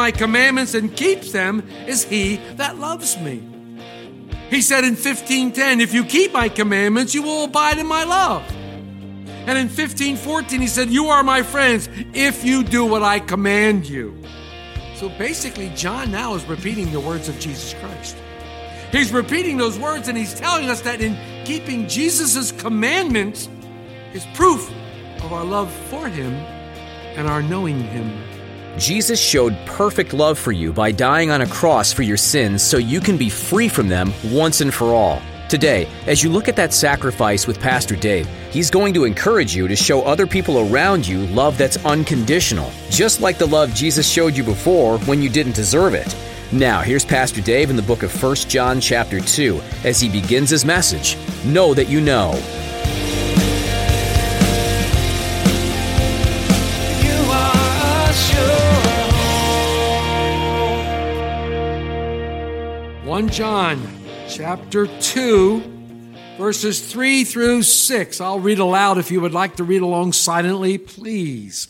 My commandments and keeps them is he that loves me. He said in 15:10, if you keep my commandments, you will abide in my love. And in 15:14 he said, "You are my friends if you do what I command you." So basically John now is repeating the words of Jesus Christ. He's repeating those words and he's telling us that in keeping Jesus' commandments is proof of our love for him and our knowing him. Jesus showed perfect love for you by dying on a cross for your sins so you can be free from them once and for all. Today, as you look at that sacrifice with Pastor Dave, he's going to encourage you to show other people around you love that's unconditional, just like the love Jesus showed you before when you didn't deserve it. Now, here's Pastor Dave in the book of 1 John chapter 2 as he begins his message. Know that you know. 1 John chapter 2, verses 3 through 6. I'll read aloud if you would like to read along silently, please.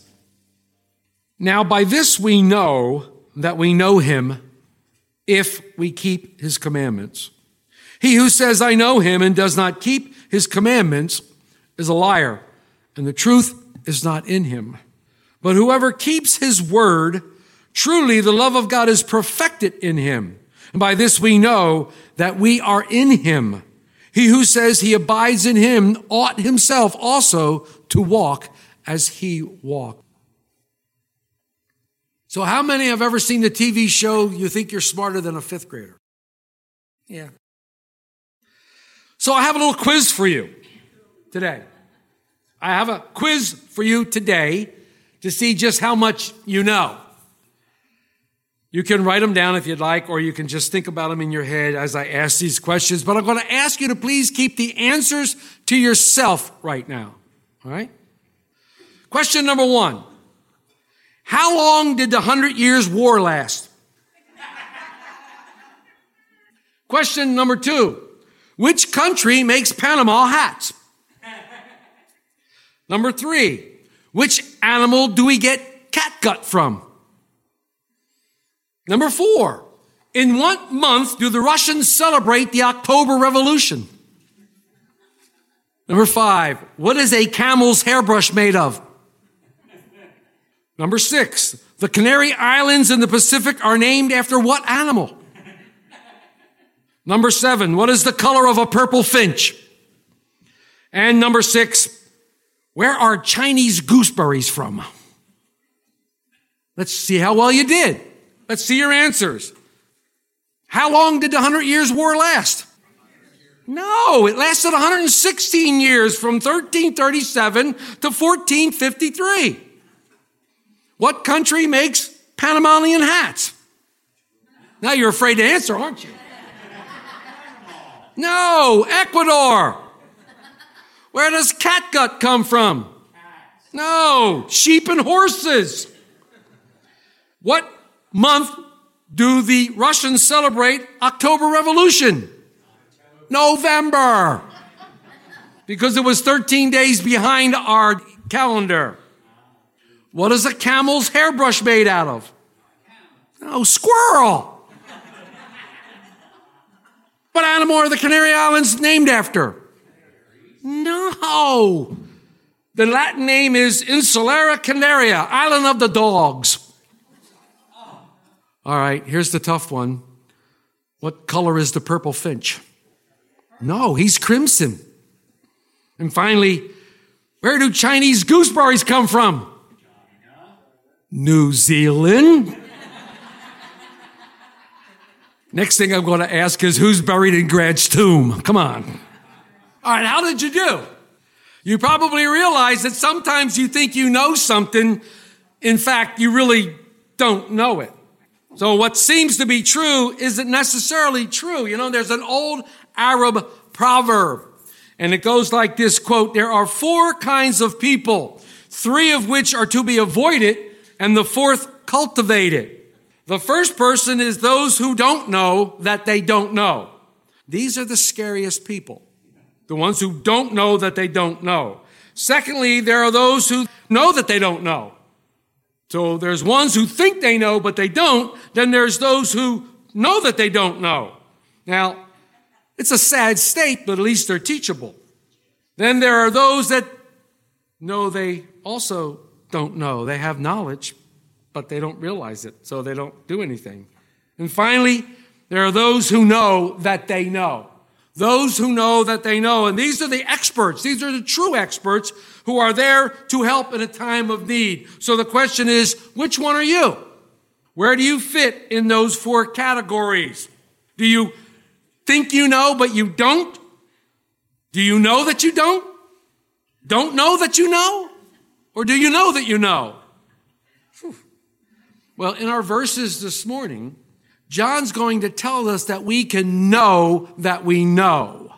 Now, by this we know that we know him if we keep his commandments. He who says, I know him and does not keep his commandments is a liar, and the truth is not in him. But whoever keeps his word, truly the love of God is perfected in him. And by this we know that we are in him. He who says he abides in him ought himself also to walk as he walked. So how many have ever seen the TV show You Think You're Smarter Than a Fifth Grader? Yeah. So I have a little quiz for you today. I have a quiz for you today to see just how much you know. You can write them down if you'd like, or you can just think about them in your head as I ask these questions. But I'm going to ask you to please keep the answers to yourself right now. All right? Question number one How long did the Hundred Years' War last? Question number two Which country makes Panama hats? Number three Which animal do we get catgut from? Number four, in what month do the Russians celebrate the October Revolution? Number five, what is a camel's hairbrush made of? Number six, the Canary Islands in the Pacific are named after what animal? Number seven, what is the color of a purple finch? And number six, where are Chinese gooseberries from? Let's see how well you did. Let's see your answers. How long did the Hundred Years' War last? No, it lasted 116 years from 1337 to 1453. What country makes Panamanian hats? Now you're afraid to answer, aren't you? No, Ecuador. Where does catgut come from? No, sheep and horses. What month do the Russians celebrate October Revolution? November. Because it was 13 days behind our calendar. What is a camel's hairbrush made out of? No, squirrel. What animal are the Canary Islands named after? No. The Latin name is Insularia Canaria, island of the dogs. All right, here's the tough one. What color is the purple finch? No, he's crimson. And finally, where do Chinese gooseberries come from? New Zealand. Next thing I'm going to ask is who's buried in Grant's tomb? Come on. All right, how did you do? You probably realize that sometimes you think you know something. In fact, you really don't know it. So what seems to be true isn't necessarily true. You know, there's an old Arab proverb and it goes like this quote, there are four kinds of people, three of which are to be avoided and the fourth cultivated. The first person is those who don't know that they don't know. These are the scariest people. The ones who don't know that they don't know. Secondly, there are those who know that they don't know. So there's ones who think they know, but they don't. Then there's those who know that they don't know. Now, it's a sad state, but at least they're teachable. Then there are those that know they also don't know. They have knowledge, but they don't realize it, so they don't do anything. And finally, there are those who know that they know. Those who know that they know. And these are the experts. These are the true experts who are there to help in a time of need. So the question is, which one are you? Where do you fit in those four categories? Do you think you know, but you don't? Do you know that you don't? Don't know that you know? Or do you know that you know? Whew. Well, in our verses this morning, John's going to tell us that we can know that we know.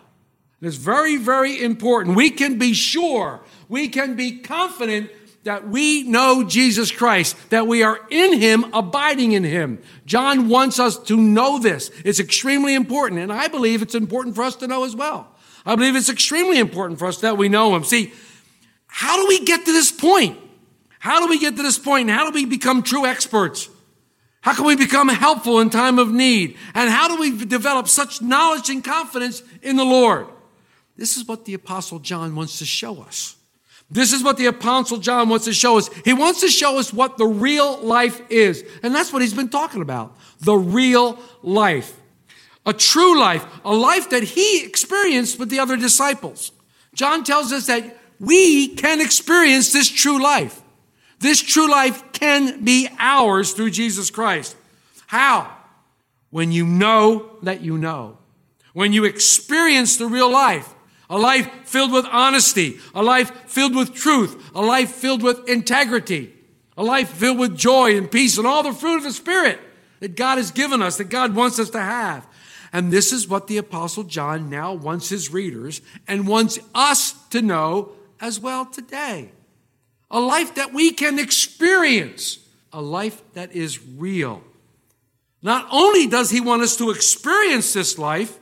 It's very, very important. We can be sure, we can be confident that we know Jesus Christ, that we are in Him, abiding in Him. John wants us to know this. It's extremely important, and I believe it's important for us to know as well. I believe it's extremely important for us that we know Him. See, how do we get to this point? How do we get to this point? and how do we become true experts? How can we become helpful in time of need? And how do we develop such knowledge and confidence in the Lord? This is what the Apostle John wants to show us. This is what the Apostle John wants to show us. He wants to show us what the real life is. And that's what he's been talking about. The real life. A true life. A life that he experienced with the other disciples. John tells us that we can experience this true life. This true life can be ours through Jesus Christ. How? When you know that you know. When you experience the real life. A life filled with honesty. A life filled with truth. A life filled with integrity. A life filled with joy and peace and all the fruit of the Spirit that God has given us, that God wants us to have. And this is what the Apostle John now wants his readers and wants us to know as well today. A life that we can experience, a life that is real. Not only does he want us to experience this life,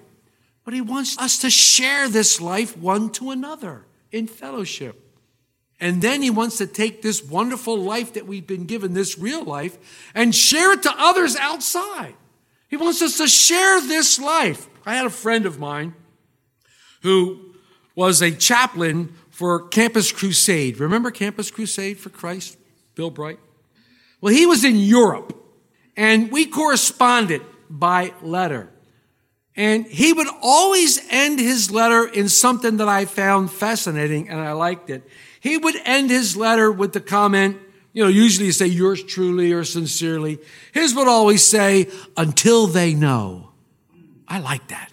but he wants us to share this life one to another in fellowship. And then he wants to take this wonderful life that we've been given, this real life, and share it to others outside. He wants us to share this life. I had a friend of mine who was a chaplain for Campus Crusade. Remember Campus Crusade for Christ? Bill Bright? Well, he was in Europe and we corresponded by letter. And he would always end his letter in something that I found fascinating and I liked it. He would end his letter with the comment, you know, usually you say yours truly or sincerely. His would always say, until they know. I like that.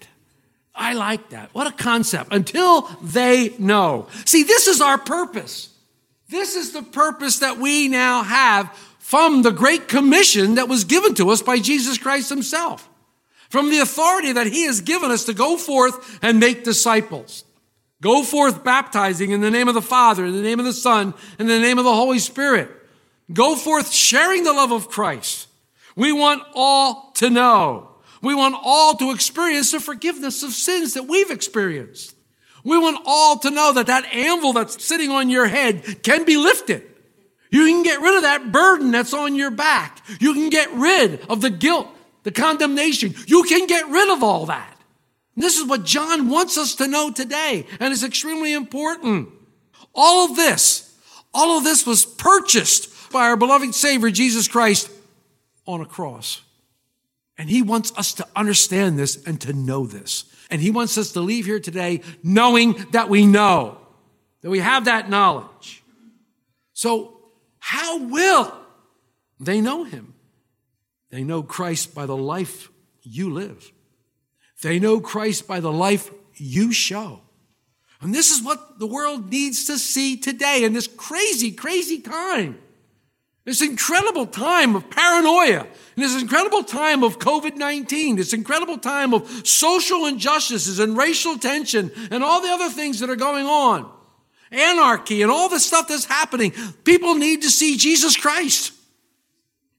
I like that. What a concept. Until they know. See, this is our purpose. This is the purpose that we now have from the great commission that was given to us by Jesus Christ himself from the authority that he has given us to go forth and make disciples. Go forth baptizing in the name of the Father, in the name of the Son, in the name of the Holy Spirit. Go forth sharing the love of Christ. We want all to know. We want all to experience the forgiveness of sins that we've experienced. We want all to know that that anvil that's sitting on your head can be lifted. You can get rid of that burden that's on your back. You can get rid of the guilt the condemnation. You can get rid of all that. And this is what John wants us to know today, and it's extremely important. All of this, all of this was purchased by our beloved Savior, Jesus Christ, on a cross. And he wants us to understand this and to know this. And he wants us to leave here today knowing that we know, that we have that knowledge. So, how will they know him? They know Christ by the life you live. They know Christ by the life you show. And this is what the world needs to see today in this crazy, crazy time. This incredible time of paranoia, and this incredible time of COVID 19, this incredible time of social injustices and racial tension and all the other things that are going on, anarchy and all the stuff that's happening. People need to see Jesus Christ.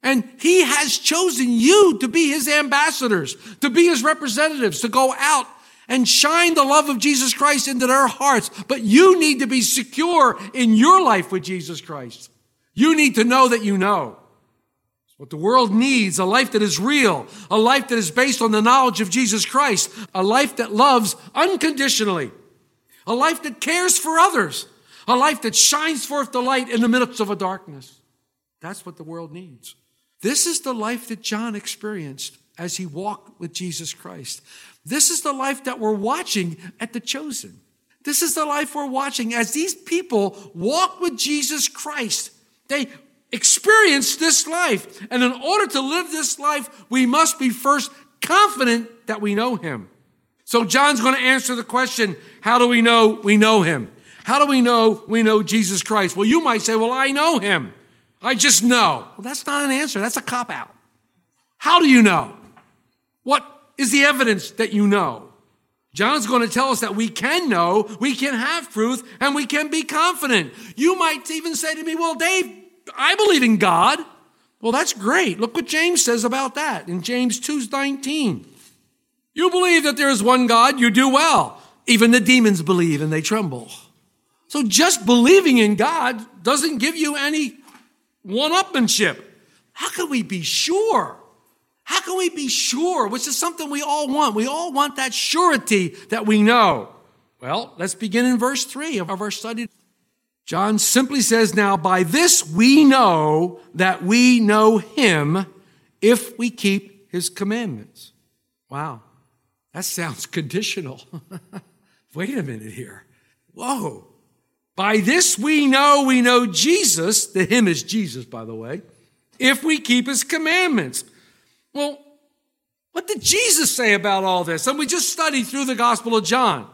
And he has chosen you to be his ambassadors, to be his representatives, to go out and shine the love of Jesus Christ into their hearts. But you need to be secure in your life with Jesus Christ. You need to know that you know. What the world needs, a life that is real, a life that is based on the knowledge of Jesus Christ, a life that loves unconditionally, a life that cares for others, a life that shines forth the light in the midst of a darkness. That's what the world needs. This is the life that John experienced as he walked with Jesus Christ. This is the life that we're watching at the chosen. This is the life we're watching as these people walk with Jesus Christ. They experience this life. And in order to live this life, we must be first confident that we know him. So John's going to answer the question, how do we know we know him? How do we know we know Jesus Christ? Well, you might say, well, I know him. I just know. Well, that's not an answer. That's a cop out. How do you know? What is the evidence that you know? John's going to tell us that we can know, we can have truth, and we can be confident. You might even say to me, well, Dave, I believe in God. Well, that's great. Look what James says about that in James 2:19. You believe that there is one God, you do well. Even the demons believe and they tremble. So just believing in God doesn't give you any one-upmanship. How can we be sure? How can we be sure? Which is something we all want. We all want that surety that we know. Well, let's begin in verse 3 of our study. John simply says, Now by this we know that we know him if we keep his commandments. Wow, that sounds conditional. Wait a minute here. Whoa. By this we know we know Jesus, the him is Jesus, by the way, if we keep his commandments. Well, what did Jesus say about all this? And we just studied through the Gospel of John.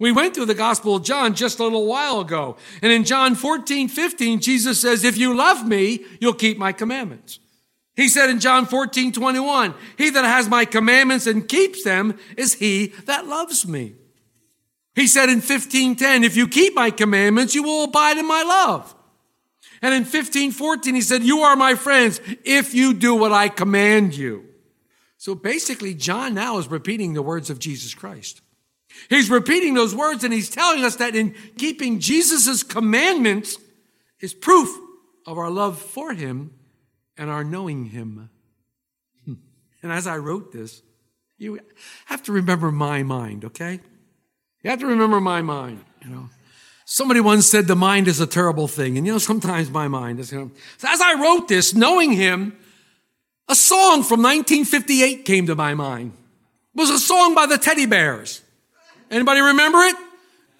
We went through the Gospel of John just a little while ago. And in John 14, 15, Jesus says, If you love me, you'll keep my commandments. He said in John 14, 21, He that has my commandments and keeps them is he that loves me. He said in 1510, if you keep my commandments, you will abide in my love. And in 1514, he said, you are my friends if you do what I command you. So basically, John now is repeating the words of Jesus Christ. He's repeating those words and he's telling us that in keeping Jesus' commandments is proof of our love for him and our knowing him. And as I wrote this, you have to remember my mind, okay? You have to remember my mind, you know. Somebody once said the mind is a terrible thing. And you know, sometimes my mind is, you know. So as I wrote this, knowing him, a song from 1958 came to my mind. It was a song by the Teddy Bears. Anybody remember it?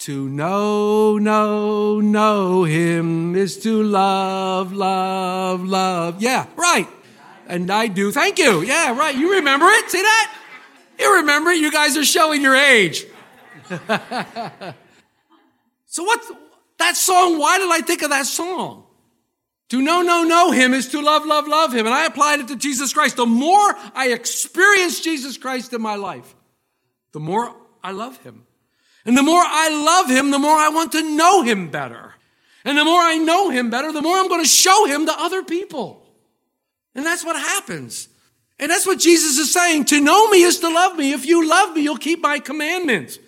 To know, know, know him is to love, love, love. Yeah, right. And I do. Thank you. Yeah, right. You remember it? See that? You remember it. You guys are showing your age. so what that song, why did I think of that song? To know, know, know him is to love, love, love him. And I applied it to Jesus Christ. The more I experience Jesus Christ in my life, the more I love him. And the more I love him, the more I want to know him better. And the more I know him better, the more I'm going to show him to other people. And that's what happens. And that's what Jesus is saying. To know me is to love me. If you love me, you'll keep my commandments.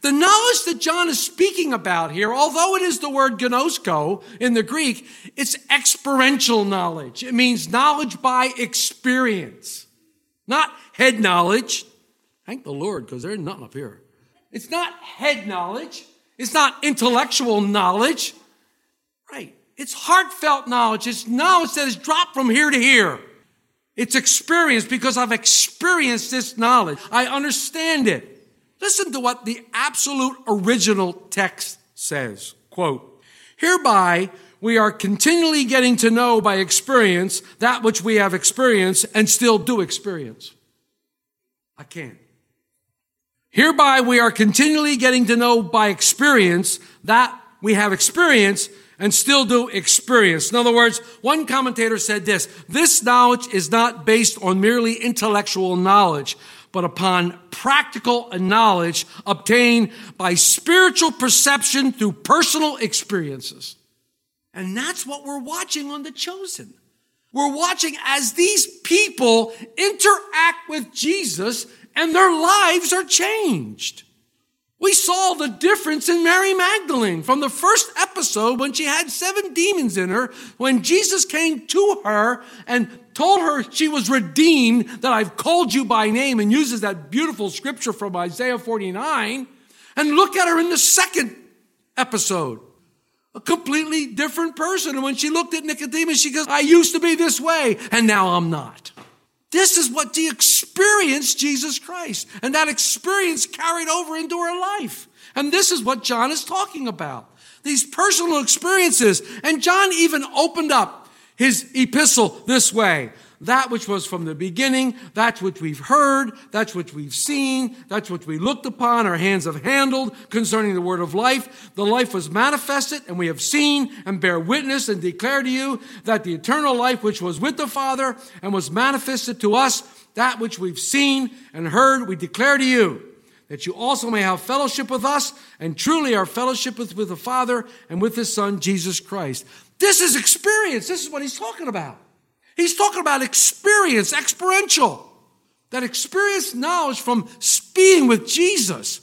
The knowledge that John is speaking about here, although it is the word gnosko in the Greek, it's experiential knowledge. It means knowledge by experience, not head knowledge. Thank the Lord, because there's nothing up here. It's not head knowledge. It's not intellectual knowledge. Right. It's heartfelt knowledge. It's knowledge that is dropped from here to here. It's experience because I've experienced this knowledge. I understand it. Listen to what the absolute original text says. Quote, hereby we are continually getting to know by experience that which we have experienced and still do experience. I can't. Hereby we are continually getting to know by experience that we have experience and still do experience. In other words, one commentator said this, this knowledge is not based on merely intellectual knowledge, but upon practical knowledge obtained by spiritual perception through personal experiences. And that's what we're watching on The Chosen. We're watching as these people interact with Jesus and their lives are changed. We saw the difference in Mary Magdalene from the first episode when she had seven demons in her, when Jesus came to her and told her she was redeemed, that I've called you by name, and uses that beautiful scripture from Isaiah 49. And look at her in the second episode. A completely different person. And when she looked at Nicodemus, she goes, I used to be this way, and now I'm not. This is what she experienced Jesus Christ. And that experience carried over into her life. And this is what John is talking about. These personal experiences. And John even opened up his epistle this way. That which was from the beginning, that's what we've heard, that's what we've seen, that's what we looked upon, our hands have handled concerning the word of life. The life was manifested, and we have seen and bear witness and declare to you that the eternal life which was with the Father and was manifested to us, that which we've seen and heard, we declare to you that you also may have fellowship with us, and truly our fellowship with, with the Father and with His Son, Jesus Christ. This is experience. This is what he's talking about. He's talking about experience, experiential. That experience knowledge from being with Jesus.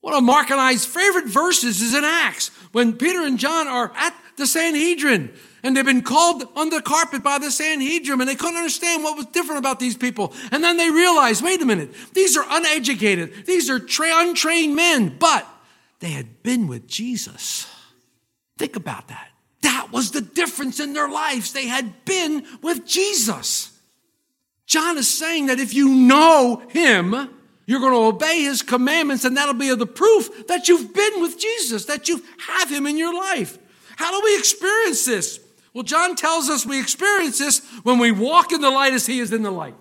One of Mark and I's favorite verses is in Acts when Peter and John are at the Sanhedrin and they've been called on the carpet by the Sanhedrin and they couldn't understand what was different about these people. And then they realized, wait a minute, these are uneducated, these are tra- untrained men, but they had been with Jesus. Think about that. That was the difference in their lives. They had been with Jesus. John is saying that if you know him, you're going to obey his commandments, and that'll be the proof that you've been with Jesus, that you have him in your life. How do we experience this? Well, John tells us we experience this when we walk in the light as he is in the light.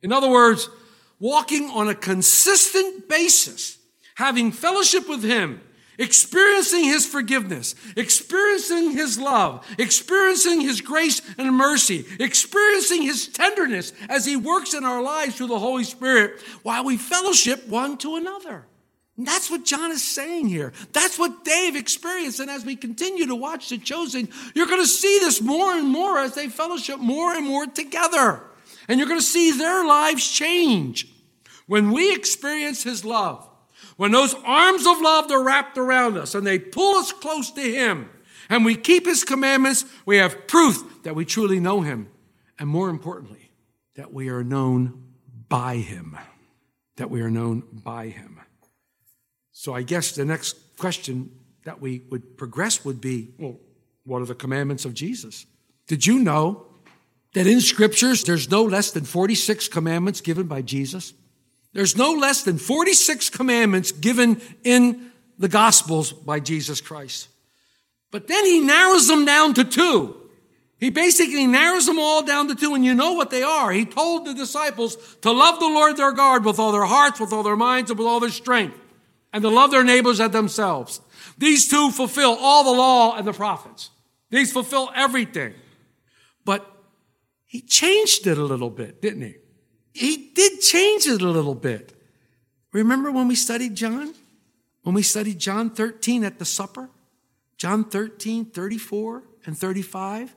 In other words, walking on a consistent basis, having fellowship with him, experiencing his forgiveness, experiencing his love, experiencing his grace and mercy, experiencing his tenderness as he works in our lives through the Holy Spirit while we fellowship one to another. And that's what John is saying here. That's what Dave experienced. And as we continue to watch The Chosen, you're going to see this more and more as they fellowship more and more together. And you're going to see their lives change. When we experience his love, when those arms of love are wrapped around us and they pull us close to Him and we keep His commandments, we have proof that we truly know Him. And more importantly, that we are known by Him. That we are known by Him. So I guess the next question that we would progress would be well, what are the commandments of Jesus? Did you know that in scriptures there's no less than 46 commandments given by Jesus? There's no less than 46 commandments given in the Gospels by Jesus Christ. But then he narrows them down to two. He basically narrows them all down to two, and you know what they are. He told the disciples to love the Lord their God with all their hearts, with all their minds, and with all their strength, and to love their neighbors as themselves. These two fulfill all the law and the prophets. These fulfill everything. But he changed it a little bit, didn't he? He did change it a little bit. Remember when we studied John? When we studied John 13 at the supper? John 13, 34 and 35?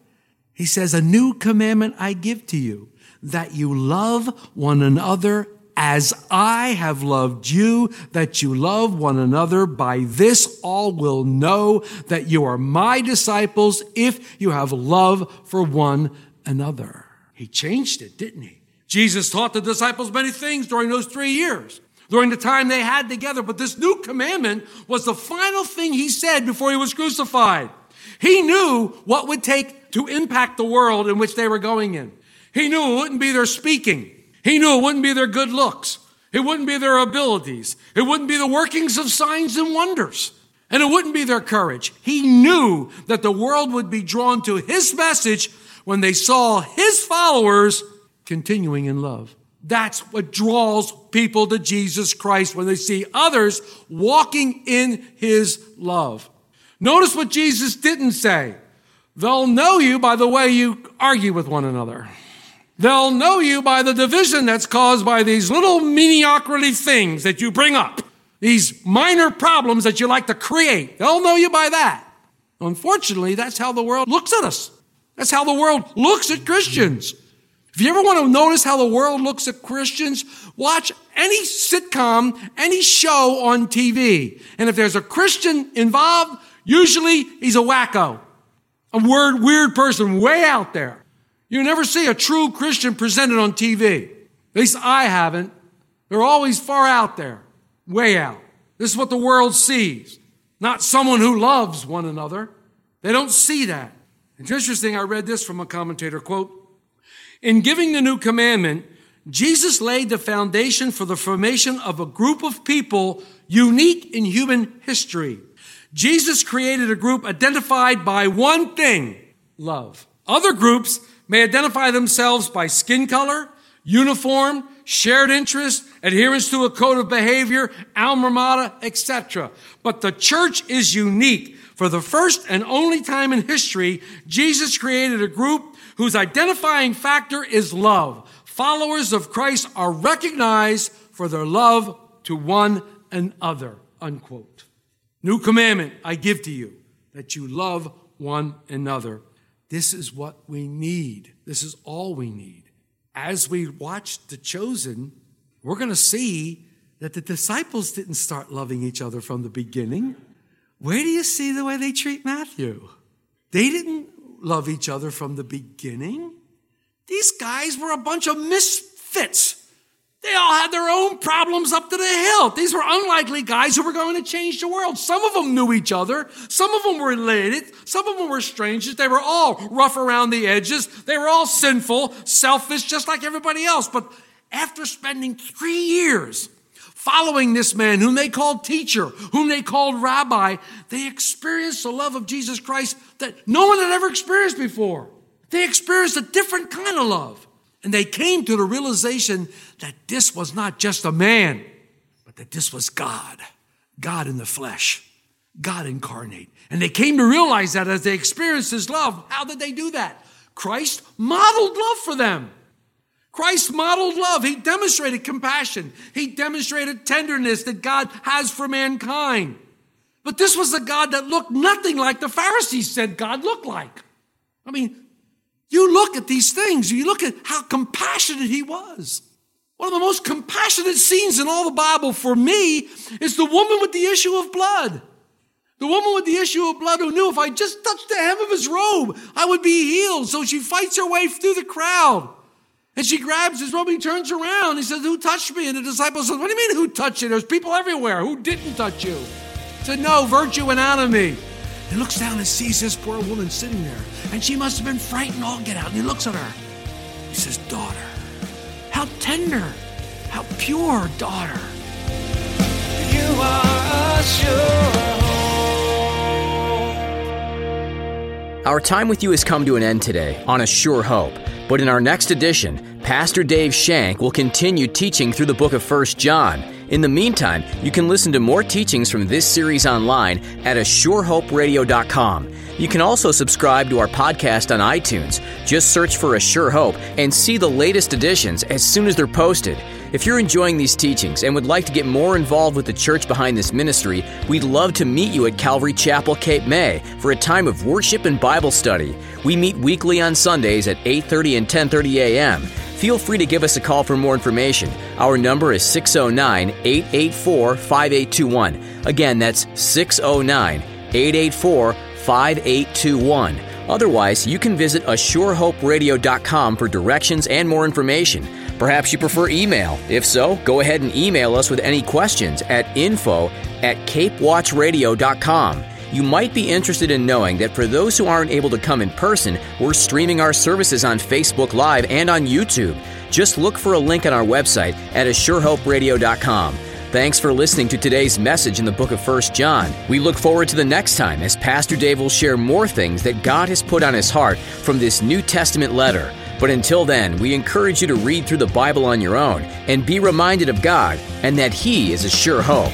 He says, A new commandment I give to you, that you love one another as I have loved you, that you love one another. By this all will know that you are my disciples if you have love for one another. He changed it, didn't he? Jesus taught the disciples many things during those three years, during the time they had together. But this new commandment was the final thing he said before he was crucified. He knew what would take to impact the world in which they were going in. He knew it wouldn't be their speaking. He knew it wouldn't be their good looks. It wouldn't be their abilities. It wouldn't be the workings of signs and wonders. And it wouldn't be their courage. He knew that the world would be drawn to his message when they saw his followers continuing in love. That's what draws people to Jesus Christ when they see others walking in his love. Notice what Jesus didn't say. They'll know you by the way you argue with one another. They'll know you by the division that's caused by these little mediocrity things that you bring up, these minor problems that you like to create. They'll know you by that. Unfortunately, that's how the world looks at us. That's how the world looks at Christians. If you ever want to notice how the world looks at Christians, watch any sitcom, any show on TV. And if there's a Christian involved, usually he's a wacko, a weird, weird person way out there. You never see a true Christian presented on TV. At least I haven't. They're always far out there, way out. This is what the world sees, not someone who loves one another. They don't see that. It's interesting, I read this from a commentator, quote, in giving the new commandment, Jesus laid the foundation for the formation of a group of people unique in human history. Jesus created a group identified by one thing, love. Other groups may identify themselves by skin color, uniform, shared interest, adherence to a code of behavior, alma mater, etc. But the church is unique. For the first and only time in history, Jesus created a group whose identifying factor is love. Followers of Christ are recognized for their love to one another. Unquote. New commandment I give to you that you love one another. This is what we need. This is all we need. As we watch The Chosen, we're going to see that the disciples didn't start loving each other from the beginning. Where do you see the way they treat Matthew? They didn't love each other from the beginning. These guys were a bunch of misfits. They all had their own problems up to the hilt. These were unlikely guys who were going to change the world. Some of them knew each other. Some of them were related. Some of them were strangers. They were all rough around the edges. They were all sinful, selfish, just like everybody else. But after spending three years following this man whom they called teacher, whom they called rabbi, they experienced the love of Jesus Christ that no one had ever experienced before. They experienced a different kind of love. And they came to the realization that this was not just a man, but that this was God, God in the flesh, God incarnate. And they came to realize that as they experienced his love. How did they do that? Christ modeled love for them. Christ modeled love. He demonstrated compassion. He demonstrated tenderness that God has for mankind. But this was a God that looked nothing like the Pharisees said God looked like. I mean, you look at these things, you look at how compassionate he was. One of the most compassionate scenes in all the Bible for me is the woman with the issue of blood. The woman with the issue of blood who knew if I just touched the hem of his robe, I would be healed. So she fights her way through the crowd. And she grabs his robe, he turns around. He says, Who touched me? And the disciple says, What do you mean, who touched you? There's people everywhere. Who didn't touch you? He said, No, virtue went out of me. He looks down and sees this poor woman sitting there. And she must have been frightened all get out. And he looks at her. He says, Daughter, how tender, how pure, daughter. You are a sure Our time with you has come to an end today on A Sure Hope. But in our next edition, Pastor Dave Shank will continue teaching through the book of 1 John. In the meantime, you can listen to more teachings from this series online at ASureHopeRadio.com. You can also subscribe to our podcast on iTunes. Just search for A Sure Hope and see the latest editions as soon as they're posted. If you're enjoying these teachings and would like to get more involved with the church behind this ministry, we'd love to meet you at Calvary Chapel, Cape May for a time of worship and Bible study. We meet weekly on Sundays at 8:30 and 10:30 a.m. Feel free to give us a call for more information. Our number is 609-884-5821. Again, that's 609-884-5821. Otherwise, you can visit ASureHopeRadio.com for directions and more information. Perhaps you prefer email. If so, go ahead and email us with any questions at info at capewatchradio.com. You might be interested in knowing that for those who aren't able to come in person, we're streaming our services on Facebook Live and on YouTube. Just look for a link on our website at ASureHopeRadio.com. Thanks for listening to today's message in the book of 1 John. We look forward to the next time as Pastor Dave will share more things that God has put on his heart from this New Testament letter. But until then, we encourage you to read through the Bible on your own and be reminded of God and that He is a sure hope.